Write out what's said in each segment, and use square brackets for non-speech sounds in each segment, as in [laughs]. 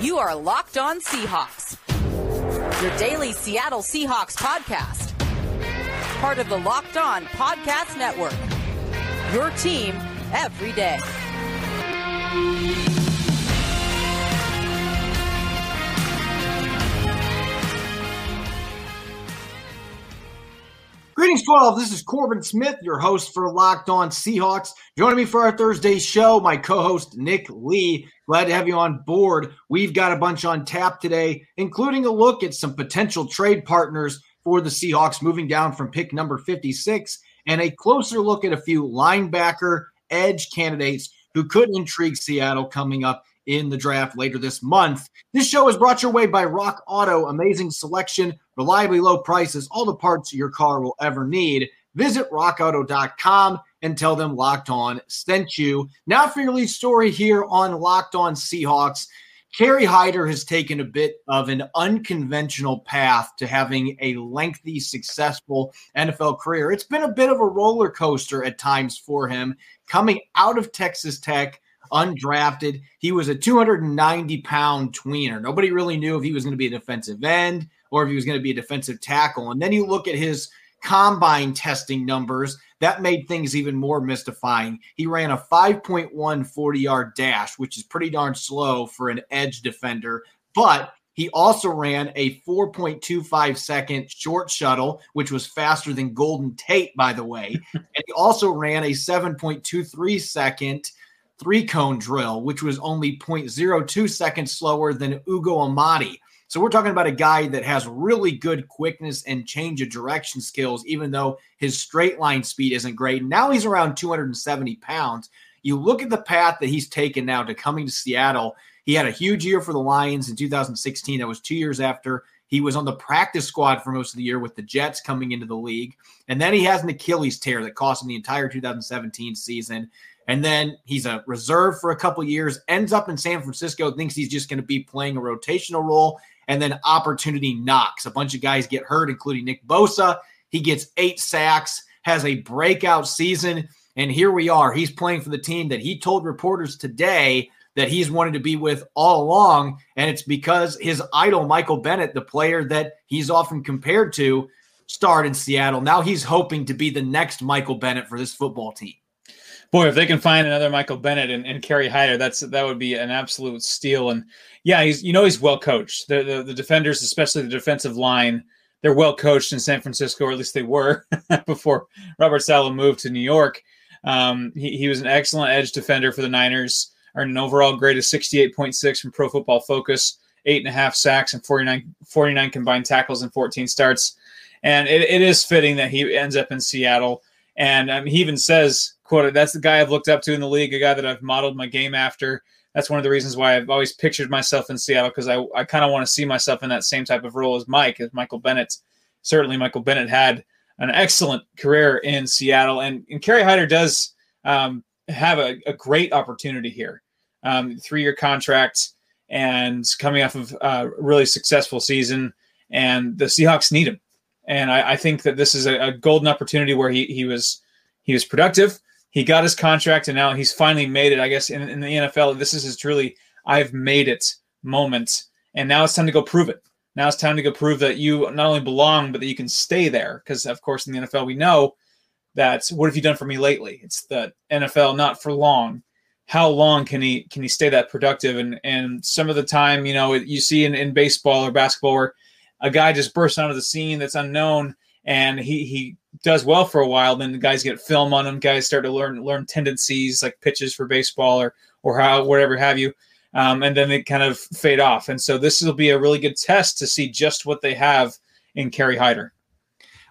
You are Locked On Seahawks, your daily Seattle Seahawks podcast. Part of the Locked On Podcast Network. Your team every day. Greetings, 12. This is Corbin Smith, your host for Locked On Seahawks. Joining me for our Thursday show, my co host, Nick Lee. Glad to have you on board. We've got a bunch on tap today, including a look at some potential trade partners for the Seahawks moving down from pick number 56 and a closer look at a few linebacker edge candidates who could intrigue Seattle coming up in the draft later this month. This show is brought your way by Rock Auto. Amazing selection, reliably low prices, all the parts your car will ever need. Visit rockauto.com and tell them Locked On sent you. Now for your lead story here on Locked On Seahawks. Kerry Hyder has taken a bit of an unconventional path to having a lengthy, successful NFL career. It's been a bit of a roller coaster at times for him coming out of Texas Tech undrafted. He was a 290 pound tweener. Nobody really knew if he was going to be a defensive end or if he was going to be a defensive tackle. And then you look at his combine testing numbers, that made things even more mystifying. He ran a 5.1 40 yard dash, which is pretty darn slow for an edge defender, but he also ran a 4.25 second short shuttle, which was faster than Golden Tate, by the way. [laughs] and he also ran a 7.23 second three cone drill, which was only 0.02 seconds slower than Ugo Amadi. So we're talking about a guy that has really good quickness and change of direction skills, even though his straight line speed isn't great. Now he's around 270 pounds. You look at the path that he's taken now to coming to Seattle. He had a huge year for the Lions in 2016. That was two years after he was on the practice squad for most of the year with the Jets coming into the league. And then he has an Achilles tear that cost him the entire 2017 season. And then he's a reserve for a couple years, ends up in San Francisco, thinks he's just going to be playing a rotational role. And then opportunity knocks. A bunch of guys get hurt, including Nick Bosa. He gets eight sacks, has a breakout season. And here we are. He's playing for the team that he told reporters today that he's wanted to be with all along. And it's because his idol, Michael Bennett, the player that he's often compared to, starred in Seattle. Now he's hoping to be the next Michael Bennett for this football team boy, if they can find another Michael Bennett and, and Kerry Hyder, that's that would be an absolute steal. And yeah, he's you know he's well coached. The, the, the defenders, especially the defensive line, they're well coached in San Francisco, or at least they were [laughs] before Robert Saleh moved to New York. Um, he, he was an excellent edge defender for the Niners, earned an overall grade of 68.6 from Pro Football Focus, eight and a half sacks and 49, 49 combined tackles and 14 starts. And it, it is fitting that he ends up in Seattle. And um, he even says quoted, that's the guy I've looked up to in the league, a guy that I've modeled my game after. That's one of the reasons why I've always pictured myself in Seattle because I, I kind of want to see myself in that same type of role as Mike, as Michael Bennett. Certainly, Michael Bennett had an excellent career in Seattle, and, and Kerry Hyder does um, have a, a, great opportunity here. Um, Three year contract and coming off of a really successful season, and the Seahawks need him. And I, I think that this is a, a golden opportunity where he, he was he was productive he got his contract and now he's finally made it. I guess in, in the NFL, this is his truly I've made it moment. And now it's time to go prove it. Now it's time to go prove that you not only belong, but that you can stay there. Because of course, in the NFL, we know that what have you done for me lately? It's the NFL not for long. How long can he can he stay that productive? And and some of the time, you know, you see in, in baseball or basketball where a guy just bursts onto the scene that's unknown and he he does well for a while, then the guys get film on him. Guys start to learn learn tendencies like pitches for baseball or or how whatever have you, um, and then they kind of fade off. And so this will be a really good test to see just what they have in Kerry Hyder.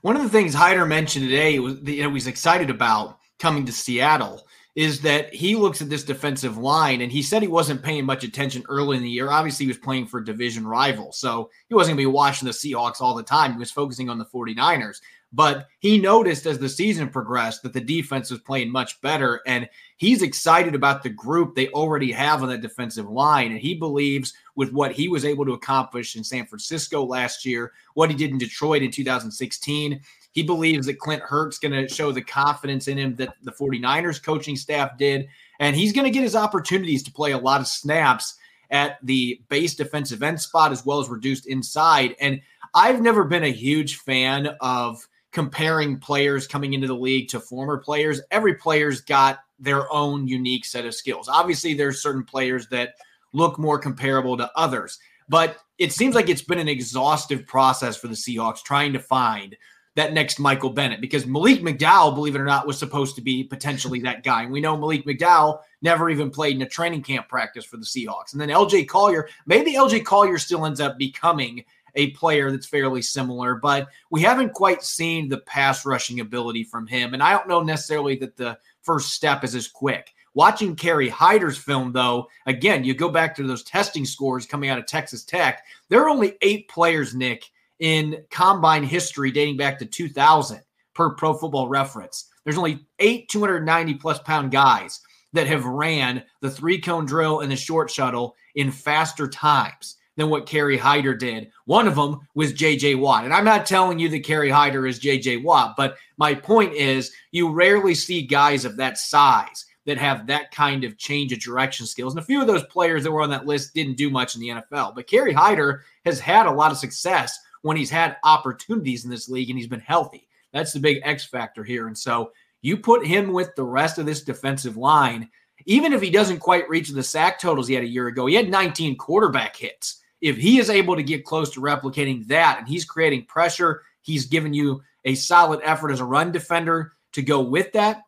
One of the things Hyder mentioned today was that you know, he's excited about coming to Seattle is that he looks at this defensive line and he said he wasn't paying much attention early in the year. Obviously, he was playing for division rival, so he wasn't going to be watching the Seahawks all the time. He was focusing on the 49ers. But he noticed as the season progressed that the defense was playing much better. And he's excited about the group they already have on that defensive line. And he believes with what he was able to accomplish in San Francisco last year, what he did in Detroit in 2016. He believes that Clint Hurtt's going to show the confidence in him that the 49ers coaching staff did. And he's going to get his opportunities to play a lot of snaps. at the base defensive end spot as well as reduced inside. And I've never been a huge fan of comparing players coming into the league to former players. Every player's got their own unique set of skills. Obviously, there's certain players that look more comparable to others, but it seems like it's been an exhaustive process for the Seahawks trying to find that next Michael Bennett because Malik McDowell, believe it or not, was supposed to be potentially that guy. And we know Malik McDowell never even played in a training camp practice for the Seahawks. And then LJ Collier, maybe LJ Collier still ends up becoming a player that's fairly similar, but we haven't quite seen the pass rushing ability from him. And I don't know necessarily that the first step is as quick. Watching Kerry Hyder's film, though, again, you go back to those testing scores coming out of Texas Tech. There are only eight players, Nick, in combine history dating back to 2000 per pro football reference. There's only eight 290 plus pound guys that have ran the three cone drill and the short shuttle in faster times than what Kerry Hyder did. One of them was JJ Watt. And I'm not telling you that Kerry Hyder is JJ Watt, but my point is you rarely see guys of that size that have that kind of change of direction skills. And a few of those players that were on that list didn't do much in the NFL. But Kerry Hyder has had a lot of success when he's had opportunities in this league and he's been healthy. That's the big X factor here. And so you put him with the rest of this defensive line, even if he doesn't quite reach the sack totals he had a year ago, he had 19 quarterback hits. If he is able to get close to replicating that and he's creating pressure, he's given you a solid effort as a run defender to go with that.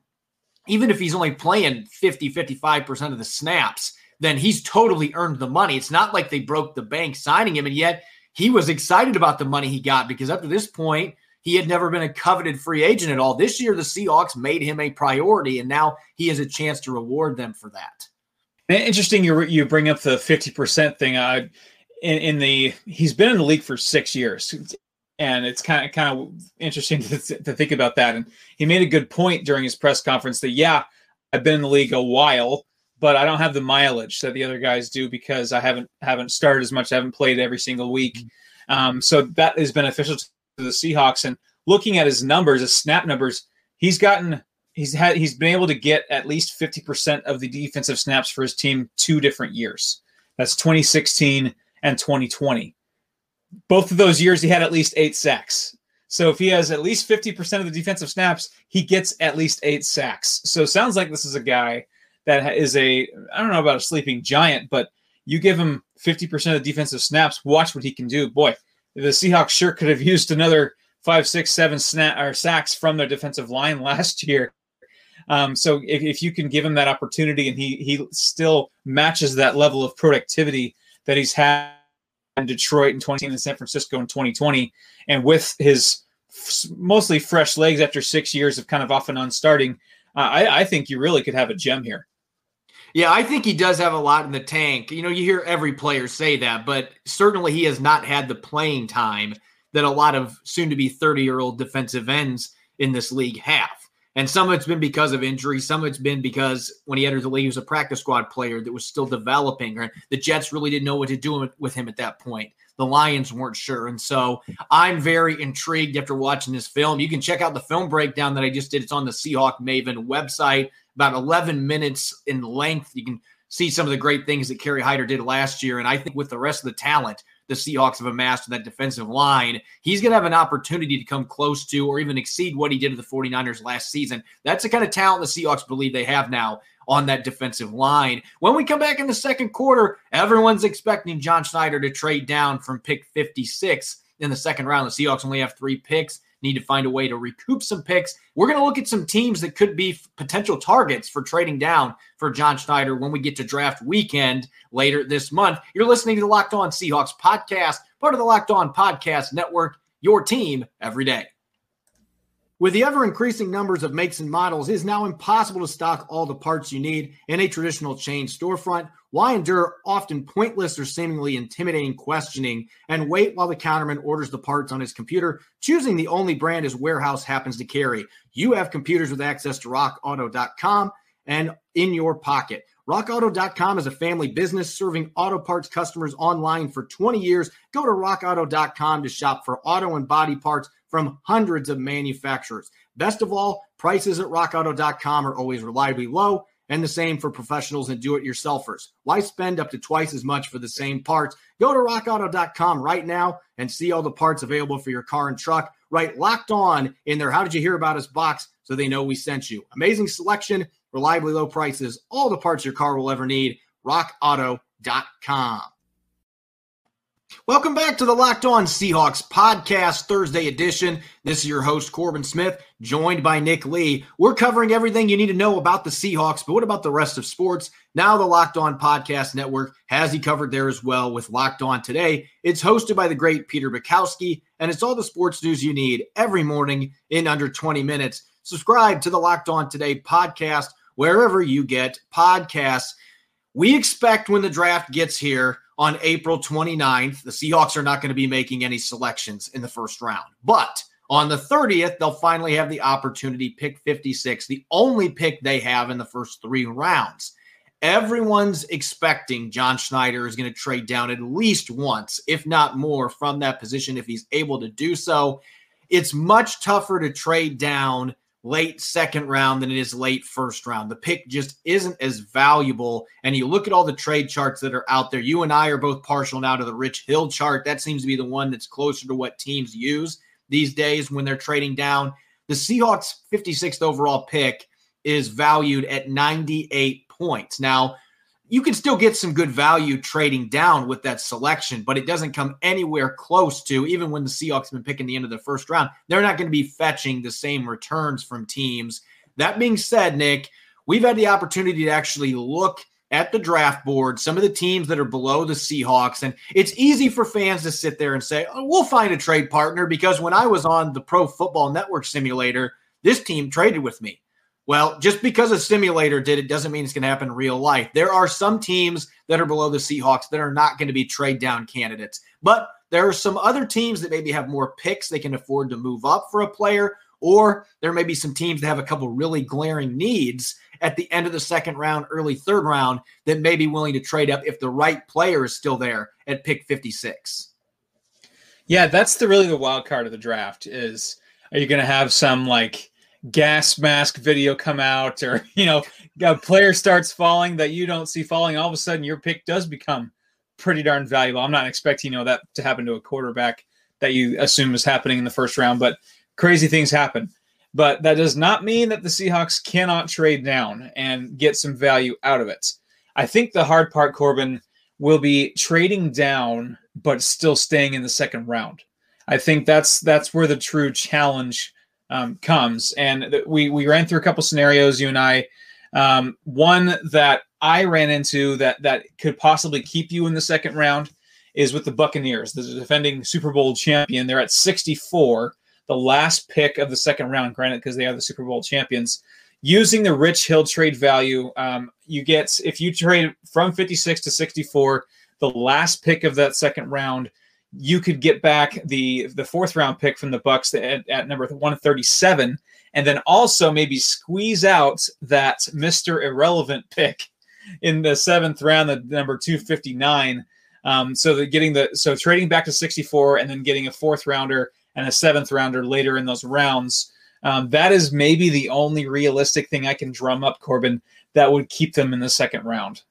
Even if he's only playing 50, 55% of the snaps, then he's totally earned the money. It's not like they broke the bank signing him. And yet he was excited about the money he got because up to this point, he had never been a coveted free agent at all. This year, the Seahawks made him a priority, and now he has a chance to reward them for that. Interesting, you you bring up the fifty percent thing. Uh, in, in, the he's been in the league for six years, and it's kind of kind of interesting [laughs] to, to think about that. And he made a good point during his press conference that yeah, I've been in the league a while, but I don't have the mileage that the other guys do because I haven't haven't started as much. I haven't played every single week, mm-hmm. um, so that is beneficial to the Seahawks. And looking at his numbers, his snap numbers, he's gotten he's had he's been able to get at least fifty percent of the defensive snaps for his team two different years. That's 2016 and 2020. Both of those years, he had at least eight sacks. So if he has at least 50% of the defensive snaps, he gets at least eight sacks. So sounds like this is a guy that is a I don't know about a sleeping giant, but you give him 50% of the defensive snaps, watch what he can do. Boy, the Seahawks sure could have [laughs] used another five, six, seven snap or sacks from their defensive line [laughs] last year. Um, so if, if you can give him that opportunity and he he still matches that level of productivity that he's had in Detroit in 20 and San Francisco in 2020, and with his mostly fresh legs after six years of kind of off and on starting, I, I think you really could have a gem here. Yeah, I think he does have a lot in the tank. You know, you hear every player say that, but certainly he has not had the playing time that a lot of soon to be 30 year old defensive ends in this league have. And some of it's been because of injury. Some of it's been because when he entered the league, he was a practice squad player that was still developing. Or the Jets really didn't know what to do with him at that point. The Lions weren't sure. And so I'm very intrigued after watching this film. You can check out the film breakdown that I just did. It's on the Seahawk Maven website about 11 minutes in length. You can see some of the great things that Kerry Hyder did last year. And I think with the rest of the talent the Seahawks have amassed that defensive line, he's going to have an opportunity to come close to or even exceed what he did to the 49ers last season. That's the kind of talent the Seahawks believe they have now on that defensive line. When we come back in the second quarter, everyone's expecting John Schneider to trade down from pick 56 in the second round. The Seahawks only have three picks need to find a way to recoup some picks. We're going to look at some teams that could be potential targets for trading down for John Schneider when we get to draft weekend later this month. You're listening to the Locked On Seahawks podcast, part of the Locked On Podcast Network, your team every day. With the ever increasing numbers of makes and models, it is now impossible to stock all the parts you need in a traditional chain storefront. Why endure often pointless or seemingly intimidating questioning and wait while the counterman orders the parts on his computer, choosing the only brand his warehouse happens to carry? You have computers with access to rockauto.com and in your pocket. RockAuto.com is a family business serving auto parts customers online for 20 years. Go to RockAuto.com to shop for auto and body parts from hundreds of manufacturers. Best of all, prices at RockAuto.com are always reliably low and the same for professionals and do it yourselfers. Why spend up to twice as much for the same parts? Go to rockauto.com right now and see all the parts available for your car and truck. Write, locked on in their. How did you hear about us box so they know we sent you? Amazing selection, reliably low prices, all the parts your car will ever need. RockAuto.com. Welcome back to the Locked On Seahawks podcast, Thursday edition. This is your host, Corbin Smith, joined by Nick Lee. We're covering everything you need to know about the Seahawks, but what about the rest of sports? Now, the Locked On Podcast Network has you covered there as well with Locked On Today. It's hosted by the great Peter Bukowski, and it's all the sports news you need every morning in under 20 minutes. Subscribe to the Locked On Today podcast wherever you get podcasts. We expect when the draft gets here, on April 29th. The Seahawks are not going to be making any selections in the first round. But on the 30th, they'll finally have the opportunity pick 56, the only pick they have in the first three rounds. Everyone's expecting John Schneider is going to trade down at least once, if not more, from that position if he's able to do so. It's much tougher to trade down late second round than it is late first round. The pick just isn't as valuable. And you look at all the trade charts that are out there. You and I are both partial now to the Rich Hill chart. That seems to be the one that's closer to what teams use these days when they're trading down. The Seahawks 56th overall pick is valued at 98 points. Now, you can still get some good value trading down with that selection, but it doesn't come anywhere close to, even when the Seahawks have been picking the end of the first round, they're not going to be fetching the same returns from teams. That being said, Nick, we've had the opportunity to actually look at the draft board, some of the teams that are below the Seahawks. And it's easy for fans to sit there and say, oh, we'll find a trade partner because when I was on the Pro Football Network simulator, this team traded with me. Well, just because a simulator did it doesn't mean it's going to happen in real life. There are some teams that are below the Seahawks that are not going to be trade down candidates, but there are some other teams that maybe have more picks they can afford to move up for a player, or there may be some teams that have a couple really glaring needs at the end of the second round, early third round that may be willing to trade up if the right player is still there at pick 56. Yeah, that's the really the wild card of the draft is are you going to have some like gas mask video come out or [laughs] you know a player starts falling that you don't see falling all of a sudden your pick does become pretty darn valuable. I'm not expecting you know that to happen to a quarterback that you assume is happening in the first round but crazy things happen. But that does not mean that the seahawks cannot trade down and get some value out of it. I think the hard part corbin will be trading down but still staying in the second round. I think that's that's where the true challenge um, comes. And th- we we ran through a couple scenarios, you and I. Um, one that I ran into that that could possibly keep you in the second round is with the Buccaneers, the defending Super Bowl champion. They're at 64, the last pick of the second round. Granted, because they are the Super Bowl champions. Using the Rich Hill trade value, um, you get if you trade from 56 to 64, the last pick of that second round you could get back the the fourth round pick from the Bucks at, at number 137, and then also maybe squeeze out that Mister Irrelevant pick in the seventh round, the number 259. Um, so that getting the so trading back to 64 and then getting a fourth rounder and a seventh rounder later in those rounds. Um, that is maybe the only realistic thing I can drum up, Corbin, that would keep them in the second round.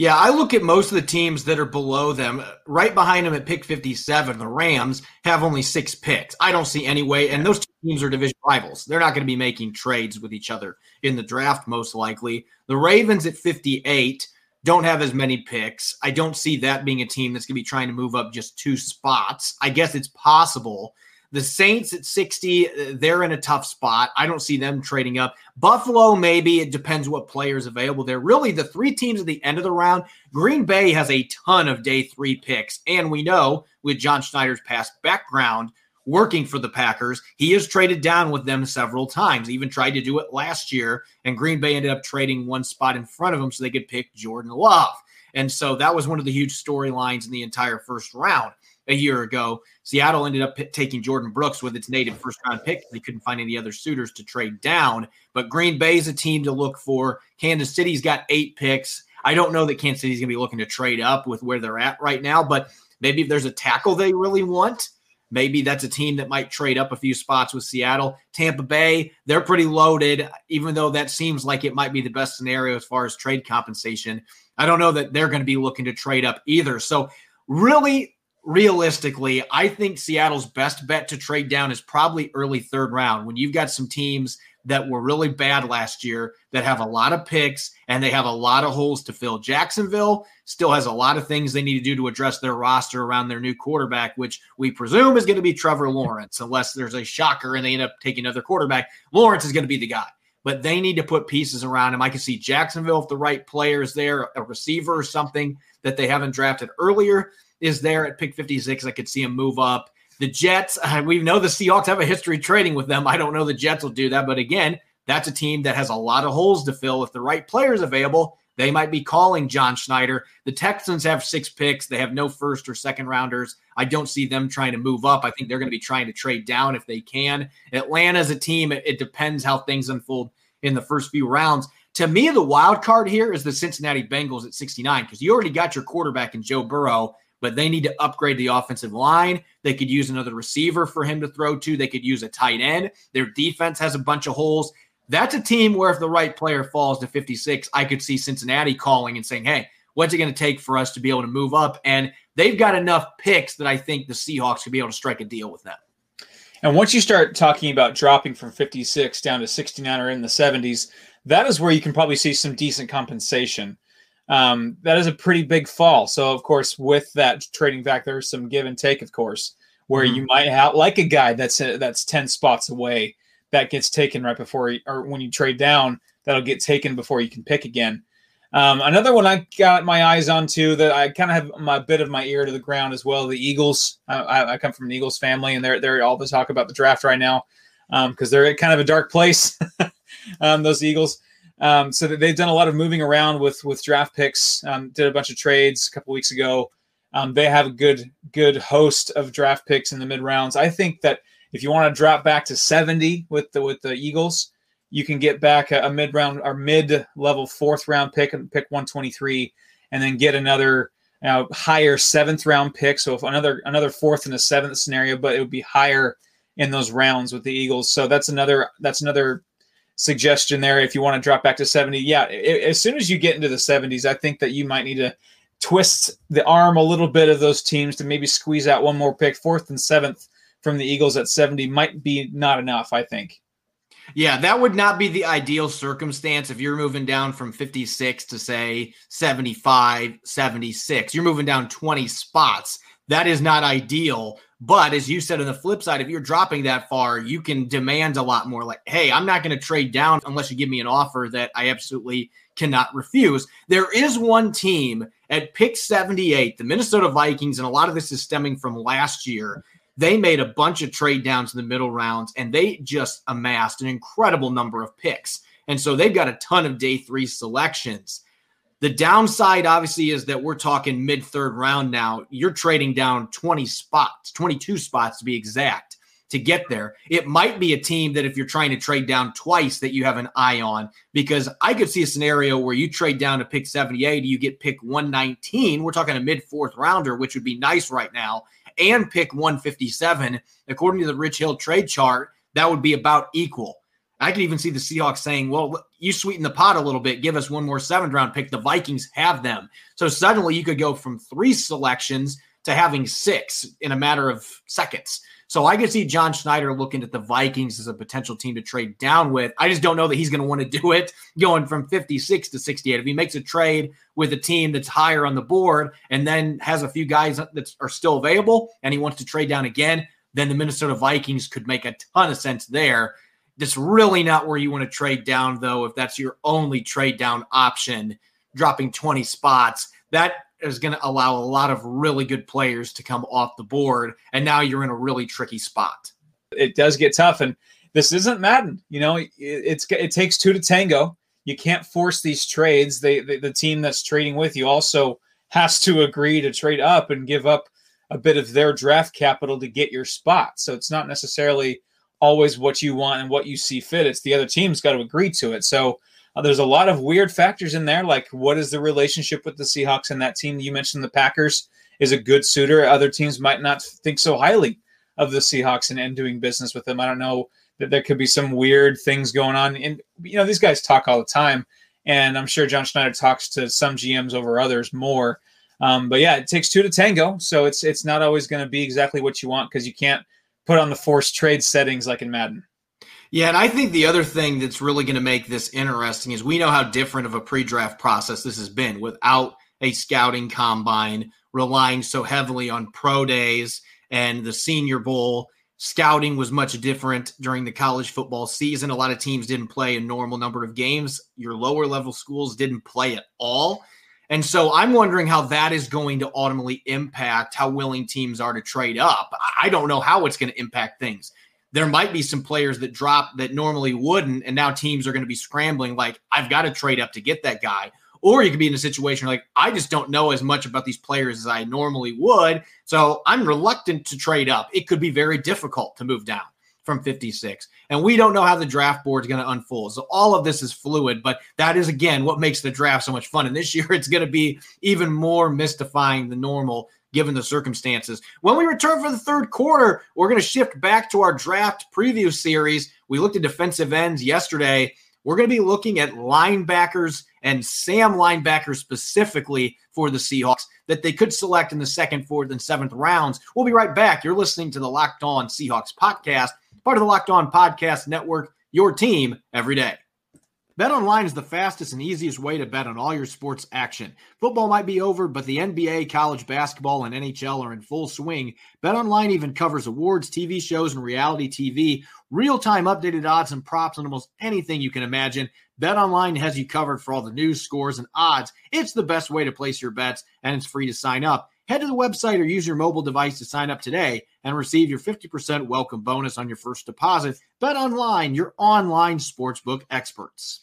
Yeah, I look at most of the teams that are below them. Right behind them at pick 57, the Rams have only six picks. I don't see any way. And those teams are division rivals. They're not going to be making trades with each other in the draft, most likely. The Ravens at 58 don't have as many picks. I don't see that being a team that's going to be trying to move up just two spots. I guess it's possible the Saints at 60, uh, they're in a tough spot. I don't see them trading up. Buffalo, maybe. It depends what players available there. Really, the three teams at the end of the round, Green Bay has a ton of day three picks. And we know with John Schneider's past background working for the Packers, he has traded down with them several times. He even tried to do it last year. And Green Bay ended up trading one spot in front of him so they could pick Jordan Love. And so that was one of the huge storylines in the entire first round a year ago. Seattle ended up p- taking Jordyn Brooks with its native first round pick. They couldn't find any other suitors to trade down. But Green Bay is a team to look for. Kansas City's got eight picks. I don't know that Kansas City's going to be looking to trade up with where they're at right now, but maybe if there's a tackle they really want, Maybe that's a team that might trade up a few spots with Seattle. Tampa Bay, they're pretty loaded, even though that seems like it might be the best scenario as far as trade compensation. I don't know that they're going to be looking to trade up either. So, really, realistically, I think Seattle's best bet to trade down is probably early third round when you've got some teams that were really bad last year that have a lot of picks and they have a lot of holes to fill. Jacksonville still has a lot of things they need to do to address their roster around their new quarterback, which we presume is going to be Trevor Lawrence, unless there's a shocker and they end up taking another quarterback. Lawrence is going to be the guy. But they need to put pieces around him. I can see Jacksonville if the right player is there, a receiver or something that they haven't drafted earlier is there at pick 56. I could see him move up. The Jets, [laughs] we know the Seahawks have a history trading with them. I don't know the Jets will do that. But again, that's a team that has a lot of holes to fill. If the right players available, they might be calling John Schneider. The Texans have six picks. They have no first or second rounders. I don't see them trying to move up. I think they're going to be trying to trade down if they can. Atlanta's a team. It, it depends how things unfold in the first few rounds. To me, the wild card here is the Cincinnati Bengals at 69 because you already got your quarterback in Joe Burrow but they need to upgrade the offensive line. They could use another receiver for him to throw to. They could use a tight end. Their defense has a bunch of holes. That's a team where if the right player falls to 56, I could see Cincinnati calling and saying, hey, what's it going to take for us to be able to move up? And they've got enough picks that I think the Seahawks could be able to strike a deal with them. And once you start talking about dropping from 56 down to 69 or in the 70s, that is where you can probably see some decent compensation um, that is a pretty big fall. So, of course, with that trading back, there's some give and take, of course, where mm-hmm. you might have like a guy that's uh, that's ten spots away that gets taken right before, or when you trade down, that'll get taken before you can pick again. Um, another one I got my eyes on too that I kind of have my bit of my ear to the ground as well. The Eagles. I, I come from an Eagles family, and they're they're all the talk about the draft right now because um, they're kind of a dark place. [laughs] um, those Eagles. Um, so they've done a lot of moving around with with draft picks. Um, did a bunch of trades a couple weeks ago. Um, they have a good good host of draft picks in the mid rounds. I think that if you want to drop back to 70 with the with the Eagles, you can get back a, a mid round or mid level fourth round pick and pick 123, and then get another you know, higher seventh round pick. So if another another fourth and a seventh scenario, but it would be higher in those rounds with the Eagles. So that's another that's another suggestion there if you want to drop back to 70 yeah it, as soon as you get into the 70s i think that you might need to twist the arm a little bit of those teams to maybe squeeze out one more pick fourth and seventh from the eagles at 70 might be not enough i think yeah, that would not be the ideal circumstance if you're moving down from 56 to say 75, 76. You're moving down 20 spots. That is not ideal. But as you said on the flip side, if you're dropping that far, you can demand a lot more. Like, hey, I'm not going to trade down unless you give me an offer that I absolutely cannot refuse. There is one team at pick 78, the Minnesota Vikings, and a lot of this is stemming from last year. They made a bunch of trade downs in the middle rounds and they just amassed an incredible number of picks. And so they've got a ton of day three selections. The downside, obviously, is that we're talking mid third round now. You're trading down 20 spots, 22 spots to be exact, to get there. It might be a team that if you're trying to trade down twice, that you have an eye on, because I could see a scenario where you trade down to pick 78, you get pick 119. We're talking a mid fourth rounder, which would be nice right now, and pick 157. According to the Rich Hill trade chart, that would be about equal. I could even see the Seahawks saying, well, you sweeten the pot a little bit, give us one more seventh round pick. The Vikings have them. So suddenly you could go from three selections to having six in a matter of seconds. So I could see John Schneider looking at the Vikings as a potential team to trade down with. I just don't know that he's going to want to do it going from 56 to 68. If he makes a trade with a team that's higher on the board and then has a few guys that are still available and he wants to trade down again, then the Minnesota Vikings could make a ton of sense there. That's really not where you want to trade down, though, if that's your only trade down option, dropping 20 spots. That is going to allow a lot of really good players to come off the board. And now you're in a really tricky spot. It does get tough. And this isn't Madden. You know, it, it's it takes two to tango. You can't force these trades. They, they the team that's trading with you also has to agree to trade up and give up a bit of their draft capital to get your spot. So it's not necessarily always what you want and what you see fit. It's the other team's got to agree to it. So uh, there's a lot of weird factors in there, like what is the relationship with the Seahawks and that team you mentioned, the Packers, is a good suitor. Other teams might not think so highly of the Seahawks and, and doing business with them. I don't know that there could be some weird things going on. And you know, these guys talk all the time, and I'm sure John Schneider talks to some GMs over others more. Um, but yeah, it takes two to tango, so it's it's not always going to be exactly what you want because you can't put on the forced trade settings like in Madden. Yeah, and I think the other thing that's really going to make this interesting is we know how different of a pre-draft process this has been without a scouting combine, relying so heavily on pro days and the Senior Bowl. Scouting was much different during the college football season. A lot of teams didn't play a normal number of games. Your lower level schools didn't play at all. And so I'm wondering how that is going to ultimately impact how willing teams are to trade up. I don't know how it's going to impact things there might be some players that drop that normally wouldn't, and now teams are going to be scrambling like, I've got to trade up to get that guy. Or you could be in a situation like, I just don't know as much about these players as I normally would. So I'm reluctant to trade up. It could be very difficult to move down from 56. And we don't know how the draft board is going to unfold. So all of this is fluid, but that is, again, what makes the draft so much fun. And this [laughs] year, it's going to be even more mystifying than normal given the circumstances. When we return for the third quarter, we're going to shift back to our draft preview series. We looked at defensive ends yesterday. We're going to be looking at linebackers and Sam linebackers specifically for the Seahawks that they could select in the second, fourth, and seventh rounds. We'll be right back. You're listening to the Locked On Seahawks podcast, part of the Locked On Podcast Network, your team every day. BetOnline is the fastest and easiest way to bet on all your sports action. Football might be over, but the NBA, college basketball, and NHL are in full swing. BetOnline even covers awards, TV shows, and reality TV. Real-time updated odds and props on almost anything you can imagine. BetOnline has you covered for all the news, scores, and odds. It's the best way to place your bets, and it's free to sign up. Head to the website or use your mobile device to sign up today and receive your 50% welcome bonus on your first deposit. Bet online, your online sportsbook experts.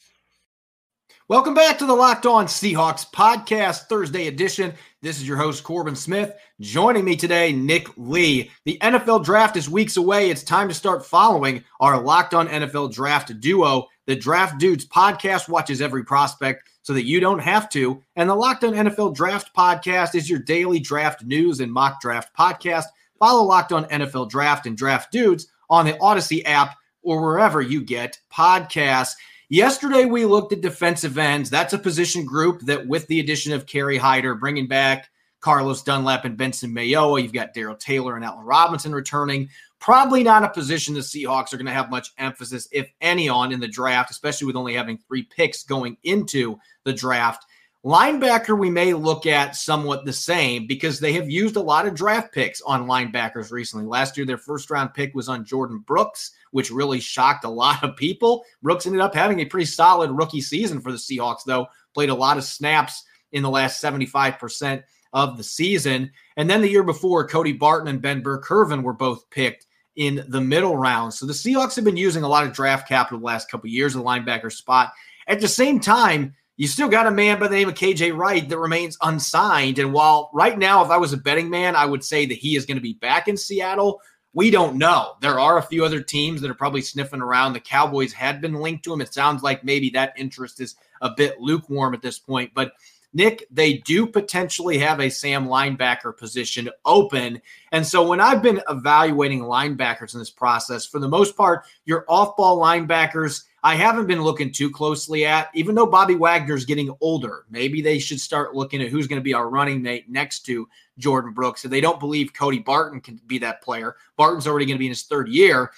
Welcome back to the Locked On Seahawks podcast, Thursday edition. This is your host, Corbin Smith. Joining me today, Nick Lee. The NFL draft is weeks away. It's time to start following our Locked On NFL draft duo. The Draft Dudes podcast watches every prospect so that you don't have to. And the Locked On NFL Draft podcast is your daily draft news and mock draft podcast. Follow Locked On NFL Draft and Draft Dudes on the Odyssey app or wherever you get podcasts. Yesterday, we looked at defensive ends. That's a position group that, with the addition of Kerry Hyder, bringing back Carlos Dunlap and Benson Mayowa, you've got Darrell Taylor and Alton Robinson returning. Probably not a position the Seahawks are going to have much emphasis, if any, on in the draft, especially with only having three picks going into the draft. Linebacker, we may look at somewhat the same because they have used a lot of draft picks on linebackers recently. Last year, their first round pick was on Jordyn Brooks, which really shocked a lot of people. Brooks ended up having a pretty solid rookie season for the Seahawks, though, played a lot of snaps in the last 75% of the season. And then the year before, Cody Barton and Ben Burr-Kirven were both picked in the middle round. So the Seahawks have been using a lot of draft capital the last couple years, in the linebacker spot. At the same time, you still got a man by the name of KJ Wright that remains unsigned. And while right now, if I was a betting man, I would say that he is going to be back in Seattle. We don't know. There are a few other teams that are probably sniffing around. The Cowboys had been linked to him. It sounds like maybe that interest is a bit lukewarm at this point. But Nick, they do potentially have a Sam linebacker position open. And so when I've been evaluating linebackers in this process, for the most part, your off ball linebackers I haven't been looking too closely at, even though Bobby Wagner's getting older. Maybe they should start looking at who's going to be our running mate next to Jordyn Brooks. If they don't believe Cody Barton can be that player, Barton's already going to be in his third year.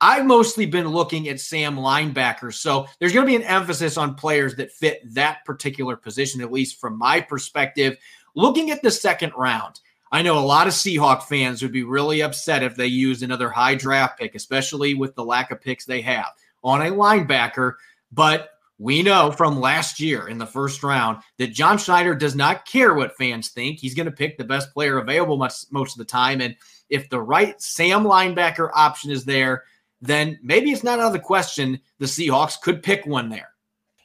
I've mostly been looking at Sam linebackers. So there's going to be an emphasis on players that fit that particular position, at least from my perspective. Looking at the second round, I know a lot of Seahawk fans would be really upset if they used another high draft pick, especially with the lack of picks they have on a linebacker. But we know from last year in the first round that John Schneider does not care what fans think. He's going to pick the best player available most, most of the time. And if the right Sam linebacker option is there, then maybe it's not out of the question the Seahawks could pick one there.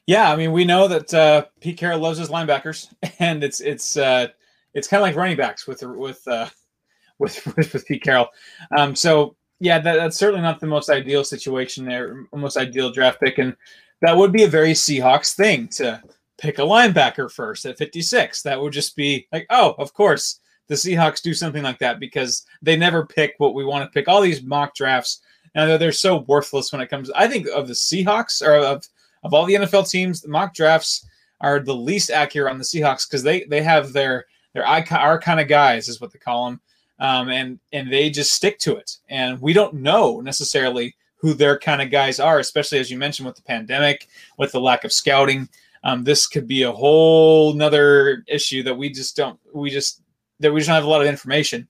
Yeah, I mean, we know that uh, Pete Carroll loves his linebackers, [laughs] and it's it's uh, it's kind of like running backs with with uh, [laughs] with, with, with Pete Carroll. Um, so yeah, that, that's certainly not the most ideal situation there, most ideal draft pick. And that would be a very Seahawks thing to pick a linebacker first at 56. That would just be like, oh, of course, the Seahawks do something like that because they never pick what we want to pick. All these mock drafts, now they're so worthless when it comes. I think of the Seahawks or of of all the NFL teams, the mock drafts are the least accurate on the Seahawks because they they have their their icon, our kind of guys is what they call them, um, and and they just stick to it. And we don't know necessarily who their kind of guys are, especially as you mentioned with the pandemic, with the lack of scouting. Um, this could be a whole nother issue that we just don't we just that we just don't have a lot of information.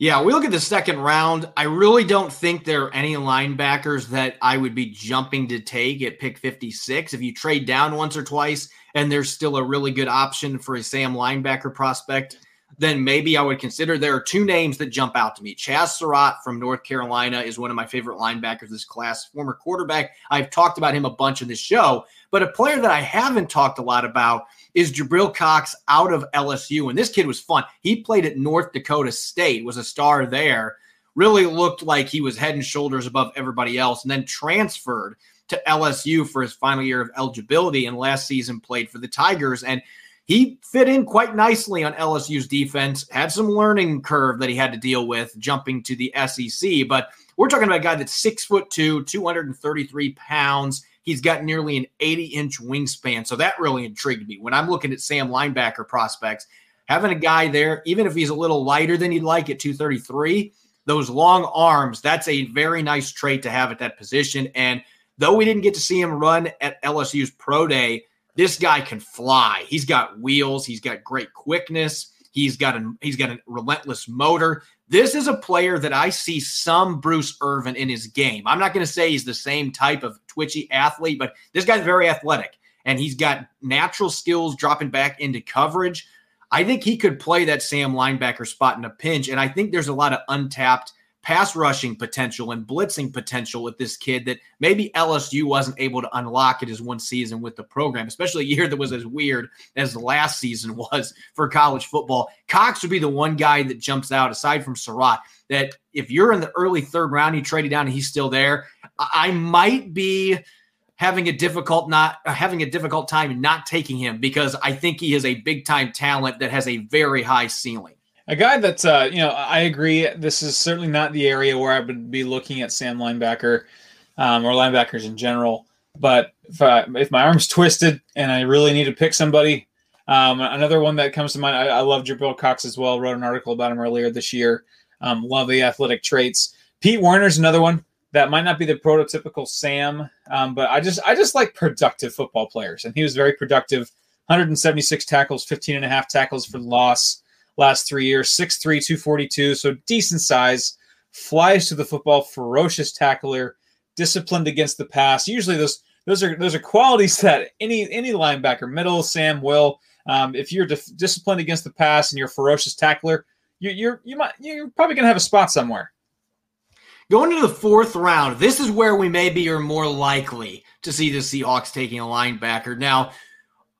Yeah, we look at the second round. I really don't think there are any linebackers that I would be jumping to take at pick 56. If you trade down once or twice and there's still a really good option for a Sam linebacker prospect, then maybe I would consider. There are two names that jump out to me. Chazz Surratt from North Carolina is one of my favorite linebackers this class, former quarterback. I've talked about him a bunch in this show, but a player that I haven't talked a lot about is Jabril Cox out of LSU. And this kid was fun. He played at North Dakota State, was a star there, really looked like he was head and shoulders above everybody else, and then transferred to LSU for his final year of eligibility and last season played for the Tigers. And he fit in quite nicely on LSU's defense, had some learning curve that he had to deal with jumping to the SEC. But we're talking about a guy that's six foot two, 233 pounds. He's got nearly an 80 inch wingspan. So that really intrigued me. When I'm looking at Sam linebacker prospects, having a guy there, even if he's a little lighter than you'd like at 233, those long arms, that's a very nice trait to have at that position. And though we didn't get to see him run at LSU's Pro Day, this guy can fly. He's got wheels. He's got great quickness. He's got a he's got a relentless motor. This is a player that I see some Bruce Irvin in his game. I'm not going to say he's the same type of twitchy athlete, but this guy's very athletic and he's got natural skills dropping back into coverage. I think he could play that Sam linebacker spot in a pinch, and I think there's a lot of untapped pass rushing potential and blitzing potential with this kid that maybe LSU wasn't able to unlock in his one season with the program, especially a year that was as weird as the last season [laughs] was for college football. Cox would be the one guy that jumps out aside from Surratt that if you're in the early third round, you trade it down and he's still there. I might be having a difficult not uh, having a difficult time not taking him because I think he is a big time talent that has a very high ceiling. A guy that's, uh, you know, I agree. This is certainly not the area where I would be looking at Sam linebacker um, or linebackers in general. But if, I, if my arm's twisted and I really need to pick somebody, um, another one that comes to mind, I, I love Jabril Cox as well. Wrote an article about him earlier this year. Um, love the athletic traits. Pete Werner's another one that might not be the prototypical Sam, um, but I just I just like productive football players, and he was very productive. 176 tackles, 15 and a half tackles for loss last three years 6'3, 242, so decent size, flies to the football, ferocious tackler, disciplined against the pass. Usually those those are those are qualities [laughs] that any any linebacker, middle, Sam will. Um, if you're dif- disciplined against the pass and you're a ferocious tackler, you, you're you might you're probably gonna have a spot somewhere. Going to the fourth round, this is where we maybe are more likely to see the Seahawks taking a linebacker. Now,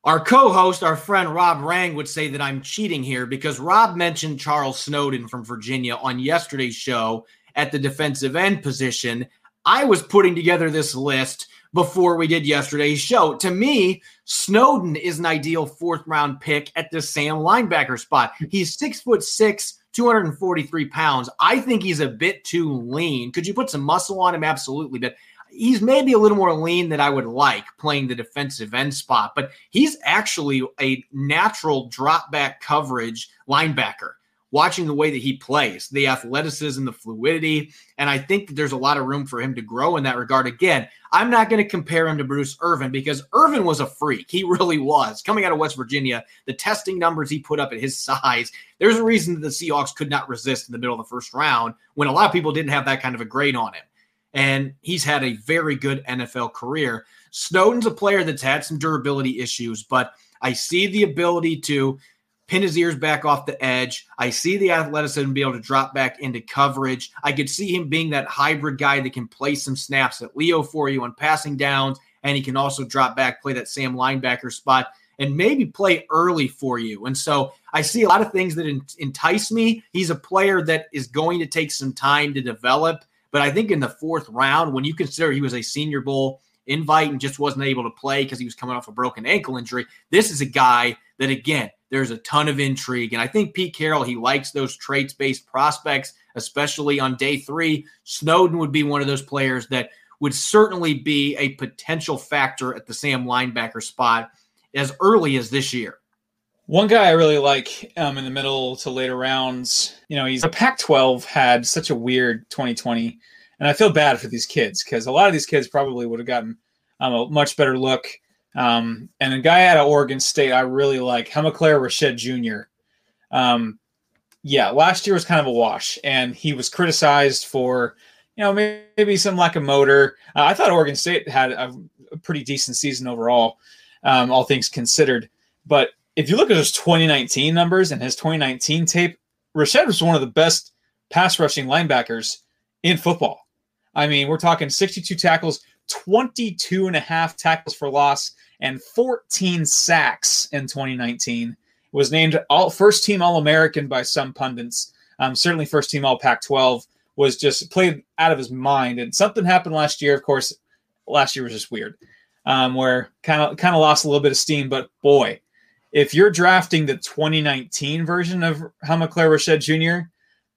our co host, our friend Rob Rang, would say that I'm cheating here because Rob mentioned Charles Snowden from Virginia on yesterday's show at the defensive end position. I was putting together this list before we did yesterday's show. To me, Snowden is an ideal fourth round pick at the Sam linebacker spot. He's six foot six, 243 pounds. I think he's a bit too lean. Could you put some muscle on him? Absolutely. But he's maybe a little more lean than I would like playing the defensive end spot, but he's actually a natural drop back coverage linebacker. Watching the way that he plays, the athleticism, the fluidity, and I think that there's a lot of room for him to grow in that regard. Again, I'm not going to compare him to Bruce Irvin because Irvin was a freak. He really was. Coming out of West Virginia, the testing numbers he put up at his size, there's a reason that the Seahawks could not resist in the middle of the first round when a lot of people didn't have that kind of a grade on him and he's had a very good NFL career. Snowden's a player that's had some durability issues, but I see the ability to pin his ears back off the edge. I see the athleticism be able to drop back into coverage. I could see him being that hybrid guy that can play some snaps at Leo for you on passing downs, and he can also drop back, play that Sam linebacker spot, and maybe play early for you. And so I see a lot of things that entice me. He's a player that is going to take some time to develop. But I think in the fourth round, when you consider he was a Senior Bowl invite and just wasn't able to play because he was coming off a broken ankle injury, this is a guy that again, there's a ton of intrigue. And I think Pete Carroll, he likes those traits based prospects, especially on day three. Snowden would be one of those players that would certainly be a potential factor at the Sam linebacker spot as early as this year. One guy I really like um, in the middle to later rounds, you know, he's a Pac 12 had such a weird 2020. And I feel bad for these kids because a lot of these kids probably would have gotten um, a much better look. Um, and a guy out of Oregon State I really like, Hamilcar Rashed Jr. Um, yeah, last year was kind of a wash, and he was criticized for, you know, maybe, maybe some lack of motor. Uh, I thought Oregon State had a, a pretty decent season overall, um, all things considered. But if you look at his 2019 numbers and his 2019 tape, Rashed was one of the best pass rushing linebackers in football. I mean, we're talking 62 tackles, 22 and a half tackles for loss, and 14 sacks in 2019. Was named all first team All American by some pundits. Um, certainly first team All Pac 12 was just played out of his mind. And something happened last year. Of course, last year was just weird, um, where kind of kind of lost a little bit of steam. But boy, if you're drafting the 2019 version of Hamilcar Rashed Jr.,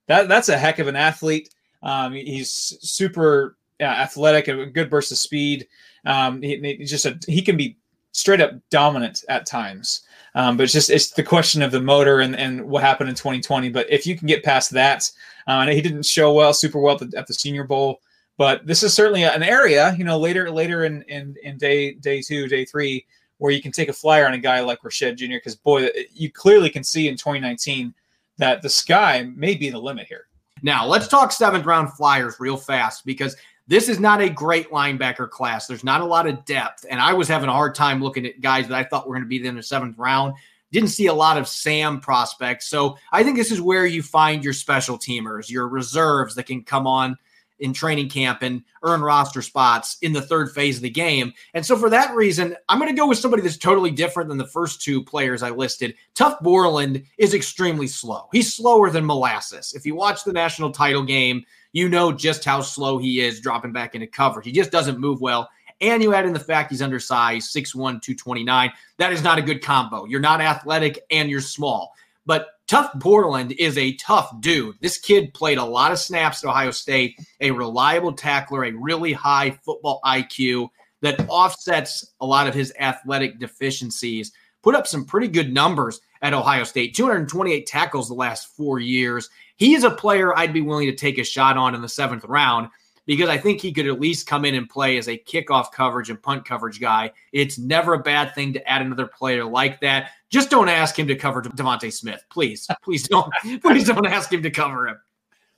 that that's a heck of an athlete. Um, he's super athletic, a good burst of speed. Um, he, he, just a, he can be straight up dominant at times. Um, but it's just it's the question of the motor and, and what happened in 2020. But if you can get past that, uh, he didn't show well, super well at the, at the Senior Bowl. But this is certainly an area, you know, later later in in, in day day two, day three, where you can take a flyer on a guy like Rashed Jr. Because boy, you clearly can see in 2019 that the sky may be the limit here. Now let's talk seventh round flyers real fast because this is not a great linebacker class. There's not a lot of depth, and I was having a hard time looking at guys that I thought were going to be in the seventh round. Didn't see a lot of Sam prospects, so I think this is where you find your special teamers, your reserves that can come on in training camp and earn roster spots in the third phase of the game. And so for that reason, I'm going to go with somebody that's totally different than the first two players I listed. Tuf Borland is extremely slow. He's slower than molasses. If you watch the national title game, you know just how slow he is dropping back into coverage. He just doesn't move well. And you add in the fact he's undersized, 6'1, 229. That is not a good combo. You're not athletic and you're small. But Tuf Borland is a tough dude. This kid played a lot of snaps at Ohio State, a reliable tackler, a really high football IQ that offsets a lot of his athletic deficiencies. Put up some pretty good numbers at Ohio State 228 tackles the last four years. He is a player I'd be willing to take a shot on in the seventh round because I think he could at least come in and play as a kickoff coverage and punt coverage guy. It's never a bad thing to add another player like that. Just don't ask him to cover DeVonta Smith, please. Please don't. [laughs] please don't ask him to cover him.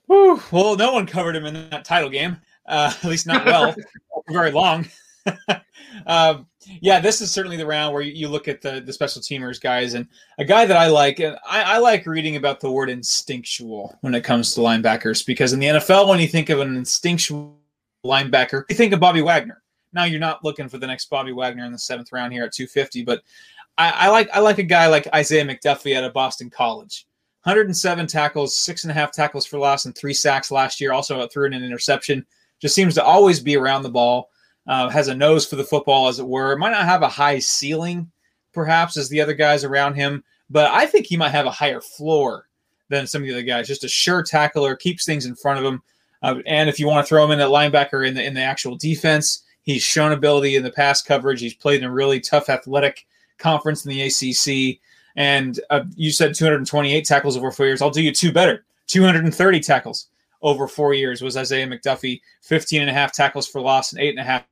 Whew. Well, no one covered him in that title game, uh, at least not well, [laughs] very long. [laughs] um, yeah, this is certainly the round where you, look at the the special teamers guys, and a guy that I like, and I, I, like reading about the word instinctual when it comes to linebackers, because in the NFL, when you think of an instinctual linebacker, you think of Bobby Wagner. Now you're not looking for the next Bobby Wagner in the seventh round here at 250, but I, I like I like a guy like Isaiah McDuffie out of Boston College. 107 tackles, six and a half tackles for loss, and three sacks last year. Also threw in an interception. Just seems to always be around the ball uh, has a nose for the football, as it were. Might not have a high ceiling, perhaps, as the other guys around him, but I think he might have a higher floor than some of the other guys. Just a sure tackler, keeps things in front of him. Uh, and if you want to throw him in at linebacker in the in the actual defense, he's shown ability in the pass coverage. He's played in a really tough athletic conference in the ACC. And uh, you said 228 tackles over four years. I'll do you two better 230 tackles over four years was Isaiah McDuffie, 15 and a half tackles for loss and eight and a half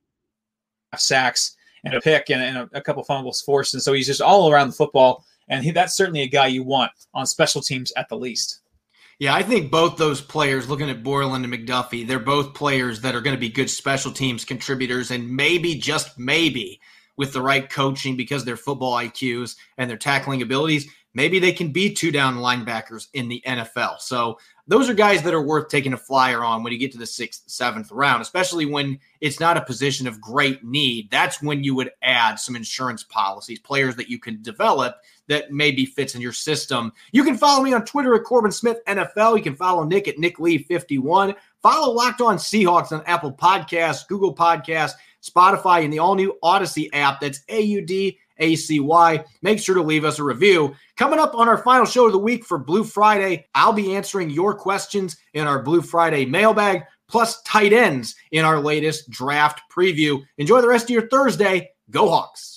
sacks and a pick and, and a, a, couple fumbles forced. And so he's just all around the football. And he, that's certainly a guy you want on special teams at the least. Yeah, I think both those players, looking at Borland and McDuffie, they're both players that are going to be good special teams contributors. And maybe, just maybe, with the right coaching because their football IQs and their tackling abilities, maybe they can be two down linebackers in the NFL. So those are guys that are worth taking a flyer on when you get to the sixth, seventh round, especially when it's not a position of great need. That's when you would add some insurance policies, players that you can develop that maybe fits in your system. You can follow me on Twitter at Corbin Smith NFL. You can follow Nick at Nick Lee 51. Follow Locked On Seahawks on Apple Podcasts, Google Podcasts, Spotify, and the all new Audacy app. That's A U D A C Y. Make sure to leave us a review. Coming up on our final show of the week for Blue Friday, I'll be answering your questions in our Blue Friday mailbag, plus tight ends in our latest draft preview. Enjoy the rest of your Thursday. Go Hawks.